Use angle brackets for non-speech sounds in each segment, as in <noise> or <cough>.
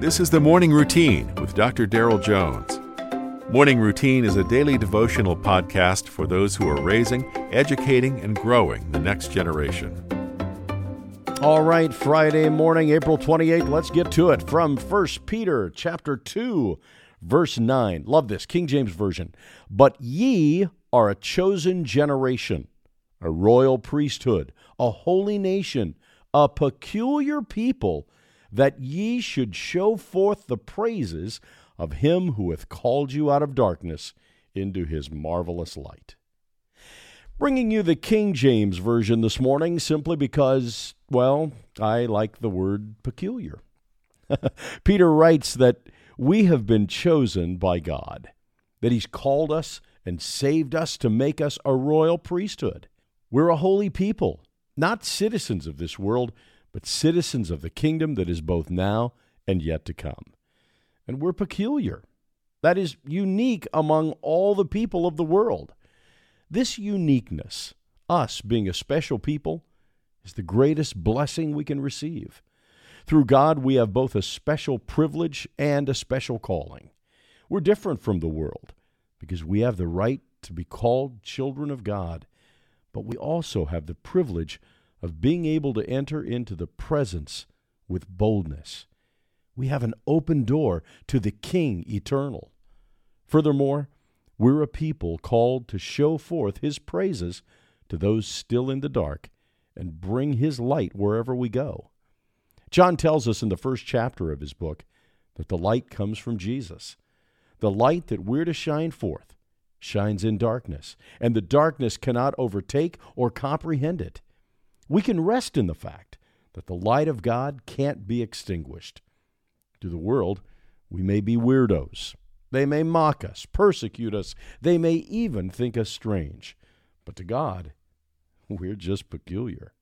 This is the Morning Routine with Dr. Darrell Jones. Morning Routine is a daily devotional podcast for those who are raising, educating, and growing the next generation. All right, Friday morning, April 28th, let's get to it from 1 Peter chapter 2, verse 9. Love this, King James Version. But ye are a chosen generation, a royal priesthood, a holy nation, a peculiar people that ye should show forth the praises of him who hath called you out of darkness into his marvelous light. Bringing you the King James Version this morning simply because, well, I like the word peculiar. <laughs> Peter writes that we have been chosen by God, that he's called us and saved us to make us a royal priesthood. We're a holy people, not citizens of this world, but citizens of the kingdom that is both now and yet to come. And we're peculiar. That is unique among all the people of the world. This uniqueness, us being a special people, is the greatest blessing we can receive. Through God, we have both a special privilege and a special calling. We're different from the world because we have the right to be called children of God, but we also have the privilege of being able to enter into the presence with boldness. We have an open door to the King eternal. Furthermore, we're a people called to show forth His praises to those still in the dark and bring His light wherever we go. John tells us in the first chapter of his book that the light comes from Jesus. The light that we're to shine forth shines in darkness, and the darkness cannot overtake or comprehend it. We can rest in the fact that the light of God can't be extinguished. To the world, we may be weirdos. They may mock us, persecute us, they may even think us strange. But to God, we're just peculiar.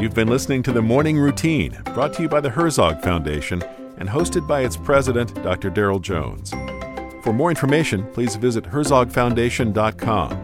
You've been listening to the Morning Routine, brought to you by the Herzog Foundation and hosted by its president, Dr. Darrell Jones. For more information, please visit herzogfoundation.com.